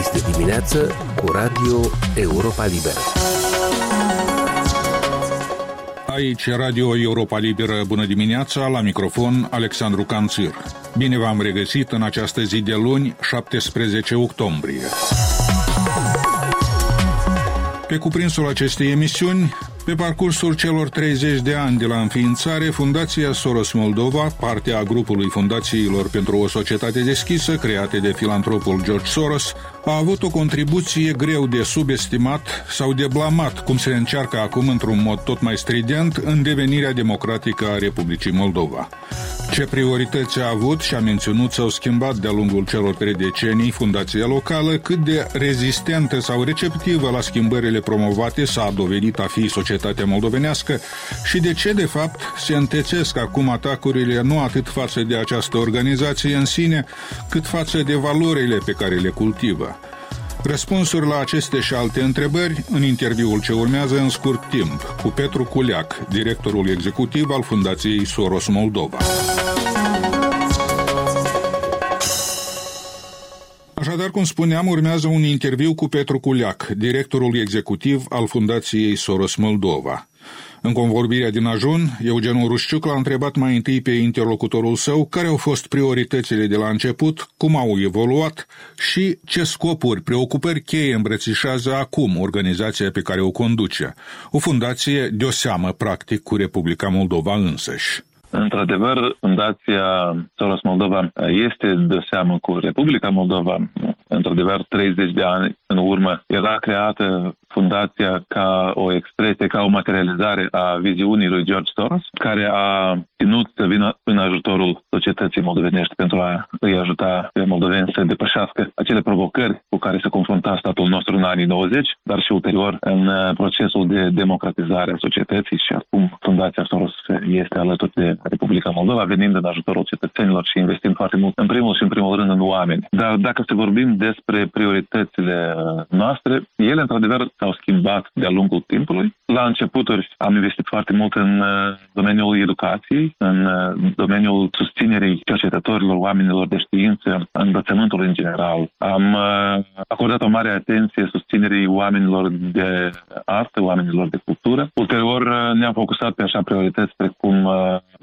Este dimineață cu Radio Europa Liberă. Aici Radio Europa Liberă, bună dimineața, la microfon Alexandru Canțir. Bine v-am regăsit în această zi de luni, 17 octombrie. Pe cuprinsul acestei emisiuni, pe parcursul celor 30 de ani de la înființare, Fundația Soros Moldova, partea a grupului Fundațiilor pentru o societate deschisă, create de filantropul George Soros, a avut o contribuție greu de subestimat sau de blamat, cum se încearcă acum într-un mod tot mai strident în devenirea democratică a Republicii Moldova. Ce priorități a avut și a menționat s-au schimbat de-a lungul celor trei decenii fundația locală, cât de rezistentă sau receptivă la schimbările promovate s-a dovedit a fi societatea moldovenească și de ce, de fapt, se întețesc acum atacurile nu atât față de această organizație în sine, cât față de valorile pe care le cultivă. Răspunsuri la aceste și alte întrebări în interviul ce urmează în scurt timp cu Petru Culeac, directorul executiv al Fundației Soros Moldova. Așadar, cum spuneam, urmează un interviu cu Petru Culeac, directorul executiv al Fundației Soros Moldova. În convorbirea din ajun, Eugen Rușciuc l-a întrebat mai întâi pe interlocutorul său care au fost prioritățile de la început, cum au evoluat și ce scopuri, preocupări cheie îmbrățișează acum organizația pe care o conduce. O fundație de o seamă, practic, cu Republica Moldova însăși. Într-adevăr, Fundația Soros Moldova este de seamă cu Republica Moldova. Într-adevăr, 30 de ani în urmă era creată fundația ca o expresie, ca o materializare a viziunii lui George Soros, care a ținut să vină în ajutorul societății moldovenești pentru a îi ajuta pe moldoveni să depășească acele provocări cu care se confrunta statul nostru în anii 90, dar și ulterior în uh, procesul de democratizare a societății și acum Fundația Soros este alături de Republica Moldova, venind în ajutorul cetățenilor și investind foarte mult, în primul și în primul rând, în oameni. Dar dacă să vorbim despre prioritățile uh, noastre, ele, într-adevăr, s-au schimbat de-a lungul timpului. La începuturi am investit foarte mult în uh, domeniul educației, în uh, domeniul susținerii cercetătorilor, oamenilor de știință, învățământul în general. Am acordat o mare atenție susținerii oamenilor de artă, oamenilor de cultură. Ulterior ne-am focusat pe așa priorități precum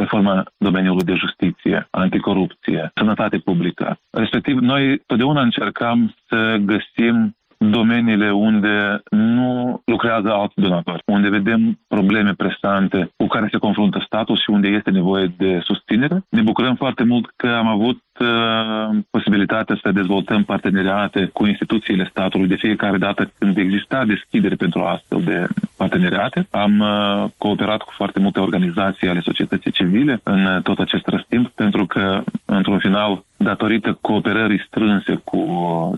reforma domeniului de justiție, anticorupție, sănătate publică. Respectiv, noi totdeauna încercam să găsim domeniile unde nu lucrează alți donatori, unde vedem probleme presante cu care se confruntă statul și unde este nevoie de susținere. Ne bucurăm foarte mult că am avut uh, posibilitatea să dezvoltăm parteneriate cu instituțiile statului de fiecare dată când exista deschidere pentru astfel de parteneriate. Am uh, cooperat cu foarte multe organizații ale societății civile în uh, tot acest răstimp pentru că, într-un final, datorită cooperării strânse cu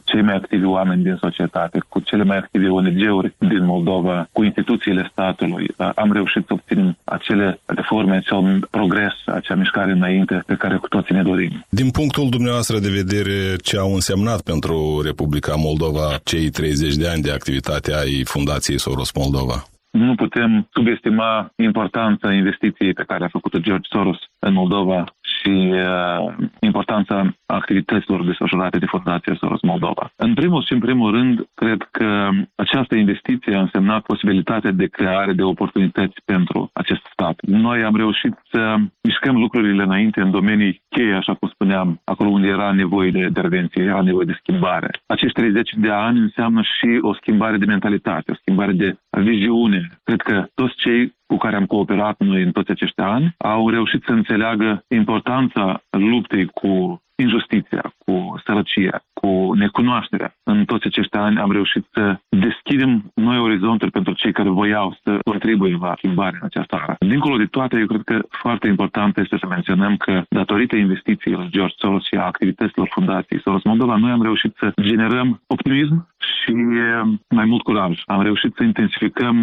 cei mai activi oameni din societate, cu cele mai active ONG-uri din Moldova, cu instituțiile statului, am reușit să obținem acele reforme, acel progres, acea mișcare înainte pe care cu toții ne dorim. Din punctul dumneavoastră de vedere, ce au însemnat pentru Republica Moldova cei 30 de ani de activitate ai Fundației Soros Moldova? Nu putem subestima importanța investiției pe care a făcut-o George Soros în Moldova și uh, importanța activităților desfășurate de Fundația Soros Moldova. În primul și în primul rând, cred că această investiție a însemnat posibilitatea de creare de oportunități pentru acest stat. Noi am reușit să mișcăm lucrurile înainte în domenii cheie, așa cum spuneam, acolo unde era nevoie de intervenție, era nevoie de schimbare. Acești 30 de ani înseamnă și o schimbare de mentalitate, o schimbare de viziune. Cred că toți cei cu care am cooperat noi în toți acești ani au reușit să înțeleagă importanța luptei cu injustiția, cu sărăcia, cu necunoașterea. În toți acești ani am reușit să deschidem noi orizonturi pentru cei care voiau să contribuie la schimbare în această țară. Dincolo de toate, eu cred că foarte important este să menționăm că datorită investițiilor George Soros și a activităților Fundației Soros Moldova, noi am reușit să generăm optimism și mai mult curaj. Am reușit să intensificăm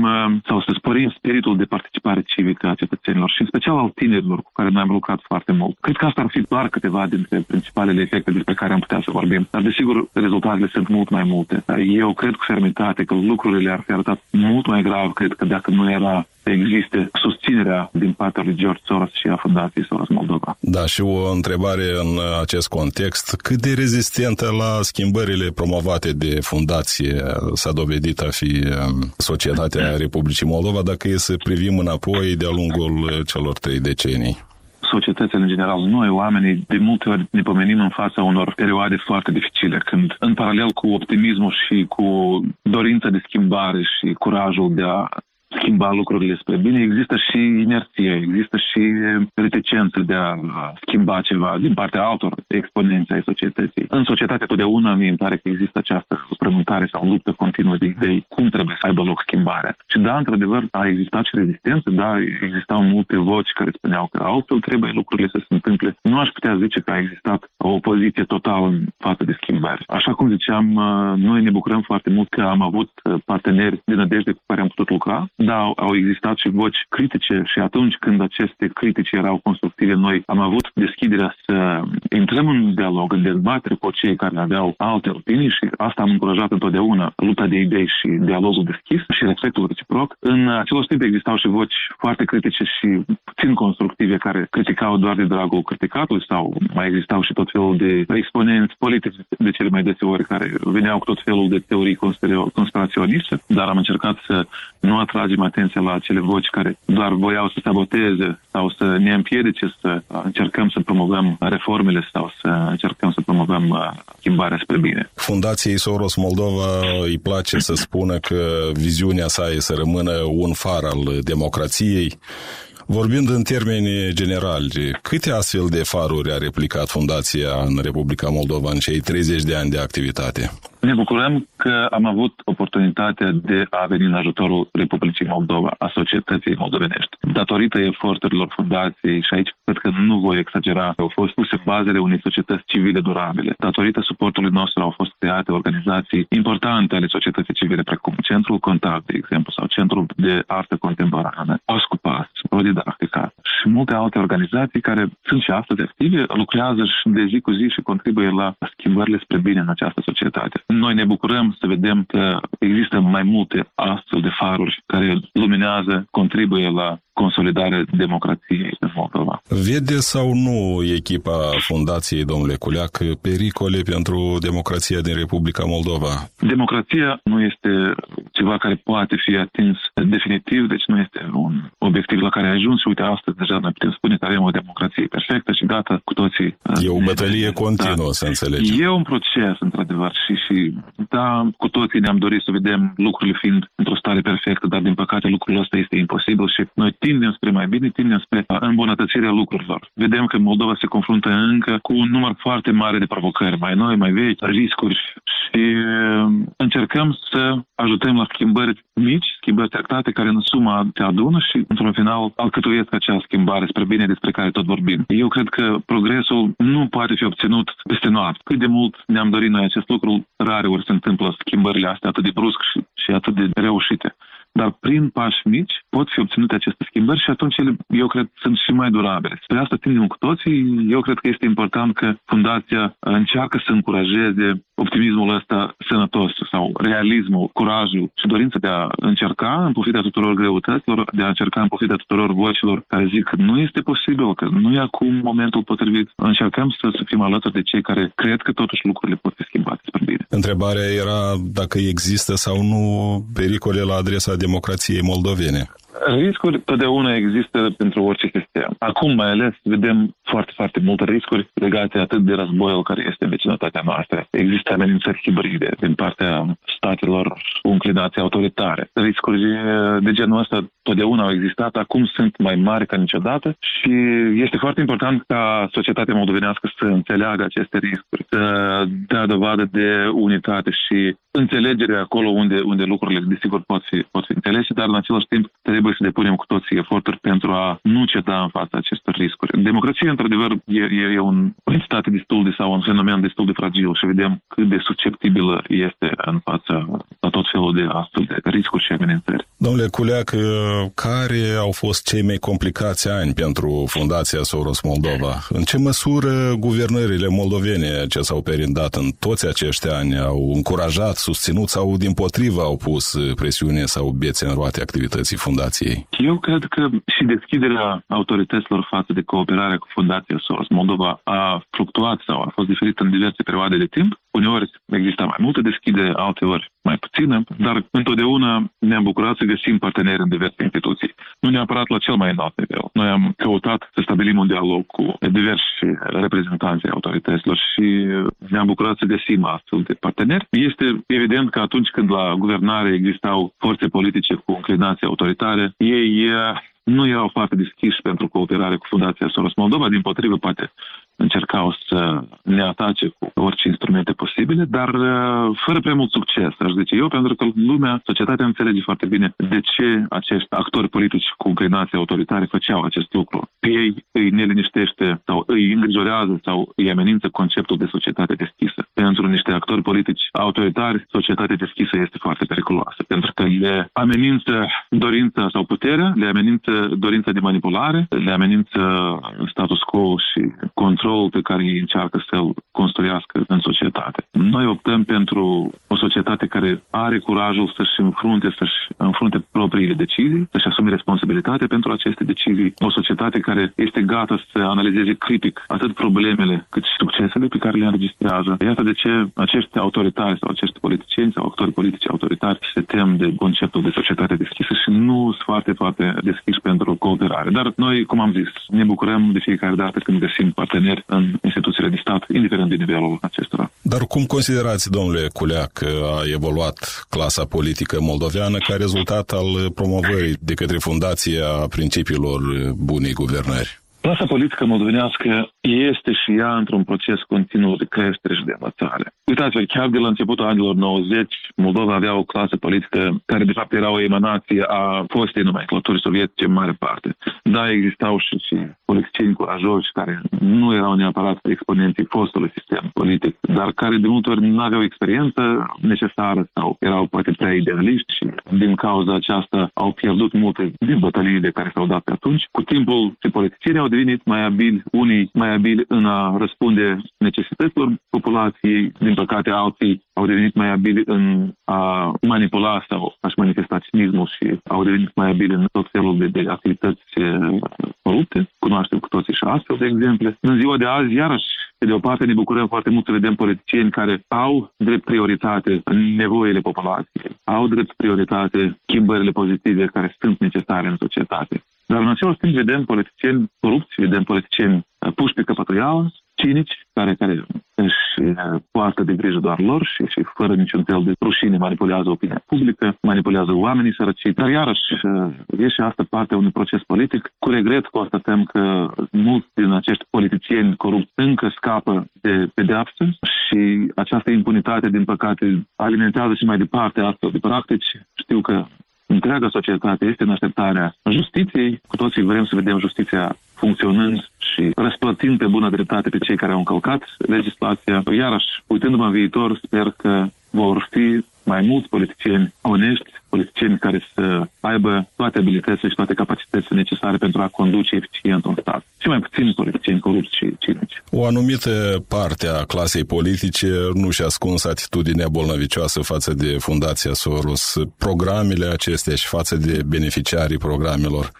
sau să sporim spiritul de participare civică a cetățenilor și în special al tinerilor cu care noi am lucrat foarte mult. Cred că asta ar fi doar câteva dintre principalele efecte despre care am putea să vorbim. Dar, desigur, rezultatele sunt mult mai multe. Eu cred cu fermitate că lucrurile ar fi arătat mult mai grav, cred că dacă nu era existe susținerea din partea lui George Soros și a Fundației Soros Moldova. Da, și o întrebare în acest context. Cât de rezistentă la schimbările promovate de fundație s-a dovedit a fi um, societatea Republicii Moldova dacă e să privim înapoi de-a lungul celor trei decenii? Societățile în general, noi oamenii de multe ori ne pomenim în fața unor perioade foarte dificile, când în paralel cu optimismul și cu dorința de schimbare și curajul de a schimba lucrurile spre bine, există și inerție, există și reticență de a schimba ceva din partea altor exponenți ai societății. În societate totdeauna mi îmi pare că există această frământare sau luptă continuă de idei cum trebuie să aibă loc schimbarea. Și da, într-adevăr, a existat și rezistență, da, existau multe voci care spuneau că altfel trebuie lucrurile să se întâmple. Nu aș putea zice că a existat o opoziție totală în față de schimbare. Așa cum ziceam, noi ne bucurăm foarte mult că am avut parteneri de nădejde cu care am putut lucra, da, au existat și voci critice și atunci când aceste critici erau constructive, noi am avut deschiderea să intrăm în dialog, în dezbatere cu cei care aveau alte opinii și asta am încurajat întotdeauna lupta de idei și dialogul deschis și respectul reciproc. În același timp existau și voci foarte critice și puțin constructive care criticau doar de dragul criticatului sau mai existau și tot felul de exponenți politici de cele mai deseori care veneau cu tot felul de teorii conspiraționiste, dar am încercat să nu atragem atenția la acele voci care doar voiau să saboteze sau să ne împiedice să încercăm să promovăm reformele sau să încercăm să promovăm uh, schimbarea spre bine. Fundației Soros Moldova îi place să spună că viziunea sa e să rămână un far al democrației, Vorbind în termeni generali, câte astfel de faruri a replicat Fundația în Republica Moldova în cei 30 de ani de activitate? Ne bucurăm că am avut oportunitatea de a veni în ajutorul Republicii Moldova, a societății moldovenești. Datorită eforturilor fundației, și aici cred că nu voi exagera, au fost puse bazele unei societăți civile durabile. Datorită suportului nostru au fost create organizații importante ale societății civile, precum Centrul Contact, de exemplu, sau Centrul de Artă Contemporană, Ascupas, Prodidactica și multe alte organizații care sunt și astăzi active, lucrează și de zi cu zi și contribuie la schimbările spre bine în această societate. Noi ne bucurăm să vedem că există mai multe astfel de faruri care luminează, contribuie la consolidarea democrației în Moldova. Vede sau nu echipa Fundației, domnule Culeac, pericole pentru democrația din Republica Moldova? Democrația nu este ceva care poate fi atins definitiv, deci nu este un obiectiv la care ai ajuns și uite, astăzi deja noi putem spune că avem o democrație perfectă și gata cu toții. E o bătălie continuă, da. să înțelegem. E un proces, într-adevăr, și, și da, cu toții ne-am dorit să vedem lucrurile fiind într-o stare perfectă, dar din păcate lucrul ăsta este imposibil și noi tindem spre mai bine, tindem spre îmbunătățirea lucrurilor. Vedem că Moldova se confruntă încă cu un număr foarte mare de provocări, mai noi, mai vechi, riscuri și um, încercăm să ajutăm la schimbări mici, schimbări tractate, care în suma te adună și, într-un final, alcătuiesc acea schimbare spre bine despre care tot vorbim. Eu cred că progresul nu poate fi obținut peste noapte. Cât de mult ne-am dorit noi acest lucru, rare ori se întâmplă schimbările astea atât de brusc și, și atât de reușite dar prin pași mici pot fi obținute aceste schimbări și atunci ele, eu cred, sunt și mai durabile. Spre asta tindem cu toții. Eu cred că este important că Fundația încearcă să încurajeze optimismul ăsta sănătos sau realismul, curajul și dorința de a încerca în pofida tuturor greutăților, de a încerca în pofida tuturor vocilor care zic că nu este posibil, că nu e acum momentul potrivit. Încercăm să, să fim alături de cei care cred că totuși lucrurile pot fi schimbate spre bine. Întrebarea era dacă există sau nu pericole la adresa democrației moldovene. Riscuri totdeauna există pentru orice sistem. Acum mai ales vedem foarte, foarte multe riscuri legate atât de războiul care este în vecinătatea noastră. Există amenințări hibride din partea statelor cu înclinații autoritare. Riscuri de genul ăsta totdeauna au existat, acum sunt mai mari ca niciodată și este foarte important ca societatea moldovenească să înțeleagă aceste riscuri, să dea dovadă de unitate și înțelegere acolo unde, unde lucrurile, desigur, pot fi, pot fi înțelese, dar în același timp trebuie să depunem cu toții eforturi pentru a nu ceda în fața acestor riscuri. Democrația, într-adevăr, e, e, e un, o entitate destul de sau un fenomen destul de fragil și vedem cât de susceptibilă este în fața la tot felul de astfel de riscuri și amenințări. Domnule Culeac, care au fost cei mai complicați ani pentru Fundația Soros Moldova? În ce măsură guvernările moldovene ce s-au perindat în toți acești ani au încurajat, susținut sau din potrivă au pus presiune sau bețe în roate activității Fundației? Eu cred că și deschiderea autorităților față de cooperarea cu Fundația Soros Moldova a fluctuat sau a fost diferită în diverse perioade de timp. Uneori exista mai multă deschidere, alteori mai puțină, dar întotdeauna ne-am bucurat să găsim parteneri în diverse instituții. Nu neapărat la cel mai înalt nivel. Noi am căutat să stabilim un dialog cu diversi reprezentanți autorităților și ne-am bucurat să găsim astfel de parteneri. Este evident că atunci când la guvernare existau forțe politice cu înclinații autoritare, ei nu erau foarte deschiși pentru cooperare cu Fundația Soros Moldova, din potrivă poate încercau să ne atace cu orice instrumente posibile, dar uh, fără prea mult succes, aș zice eu, pentru că lumea, societatea înțelege foarte bine de ce acești actori politici cu înclinații autoritare făceau acest lucru. Pe ei îi neliniștește sau îi îngrijorează sau îi amenință conceptul de societate deschisă. Pentru niște actori politici autoritari, societatea deschisă este foarte periculoasă, pentru că le amenință dorința sau puterea, le amenință dorința de manipulare, le amenință status quo și control control pe care ei încearcă să-l construiască în societate. Noi optăm pentru o societate care are curajul să-și înfrunte, să-și înfrunte propriile decizii, să-și asume responsabilitate pentru aceste decizii, o societate care este gata să analizeze critic atât problemele cât și succesele pe care le înregistrează. Iată de ce acești autoritari sau acești politicieni sau actori politici autoritari se tem de conceptul de societate deschisă și nu sunt foarte, foarte deschiși pentru cooperare. Dar noi, cum am zis, ne bucurăm de fiecare dată când găsim parteneri tineri în instituțiile de stat, indiferent de nivelul acestora. Dar cum considerați, domnule Culeac, că a evoluat clasa politică moldoveană ca rezultat al promovării de către Fundația principiilor bunei guvernări? Clasa politică moldovenească este și ea într-un proces continuu de creștere și de învățare. Uitați-vă, chiar de la începutul anilor 90, Moldova avea o clasă politică care de fapt era o emanație a fostei nomenclaturi sovietice în mare parte. Da, existau și, și politicieni curajoși care nu erau neapărat exponenții fostului sistem politic, dar care de multe ori nu aveau experiență necesară sau erau poate prea idealiști și din cauza aceasta au pierdut multe din bătăliile care s-au dat pe atunci. Cu timpul, și politicienii au devenit mai abili, unii mai abili în a răspunde necesităților populației, din păcate alții au devenit mai abili în a manipula sau a-și manifesta cinismul și au devenit mai abili în tot felul de, de activități corupte. Cunoaștem cu toții și astfel de exemple. În ziua de azi, iarăși, pe de o parte ne bucurăm foarte mult să vedem politicieni care au drept prioritate nevoile populației, au drept prioritate schimbările pozitive care sunt necesare în societate. Dar în același timp vedem politicieni corupți, vedem politicieni uh, puși pe căpătăială, cinici, care, care își uh, poartă de grijă doar lor și, și fără niciun fel de rușine manipulează opinia publică, manipulează oamenii sărăcii. Dar iarăși uh, e și asta parte a unui proces politic. Cu regret constatăm că mulți din acești politicieni corupți încă scapă de pedeapsă și această impunitate, din păcate, alimentează și mai departe astfel de practici. Știu că întreaga societate este în așteptarea justiției. Cu toții vrem să vedem justiția funcționând și răsplătind pe bună dreptate pe cei care au încălcat legislația. Iarăși, uitându-mă în viitor, sper că vor fi mai mulți politicieni onești, politicieni care să aibă toate abilitățile și toate capacitățile necesare pentru a conduce eficient un stat. Și mai puțin politicieni corupți și cinici. O anumită parte a clasei politice nu și-a ascuns atitudinea bolnăvicioasă față de Fundația Soros, programele acestea și față de beneficiarii programelor.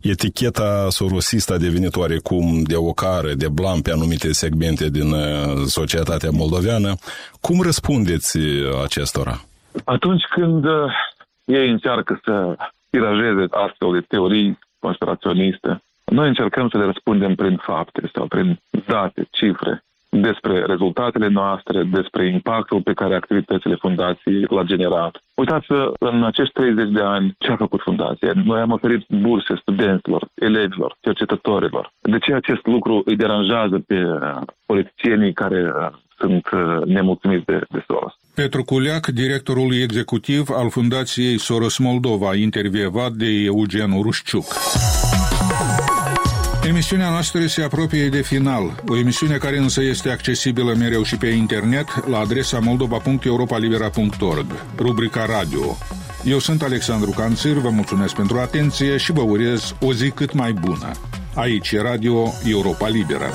Eticheta sorosistă a devenit oarecum de ocară, de blam pe anumite segmente din uh, societatea moldoveană. Cum răspundeți acestora? Atunci când uh, ei încearcă să tirajeze astfel de teorii conspiraționiste, noi încercăm să le răspundem prin fapte sau prin date, cifre, despre rezultatele noastre, despre impactul pe care activitățile fundației l-a generat. Uitați-vă, în acești 30 de ani, ce a făcut fundația? Noi am oferit burse studenților, elevilor, cercetătorilor. De ce acest lucru îi deranjează pe uh, politicienii care uh, sunt uh, nemulțumiți de, de Soros? Petru Culeac, directorul executiv al Fundației Soros Moldova, intervievat de Eugen Urușciuc. Emisiunea noastră se apropie de final, o emisiune care însă este accesibilă mereu și pe internet la adresa moldova.europalibera.org, rubrica radio. Eu sunt Alexandru Canțir, vă mulțumesc pentru atenție și vă urez o zi cât mai bună. Aici e Radio Europa Liberă.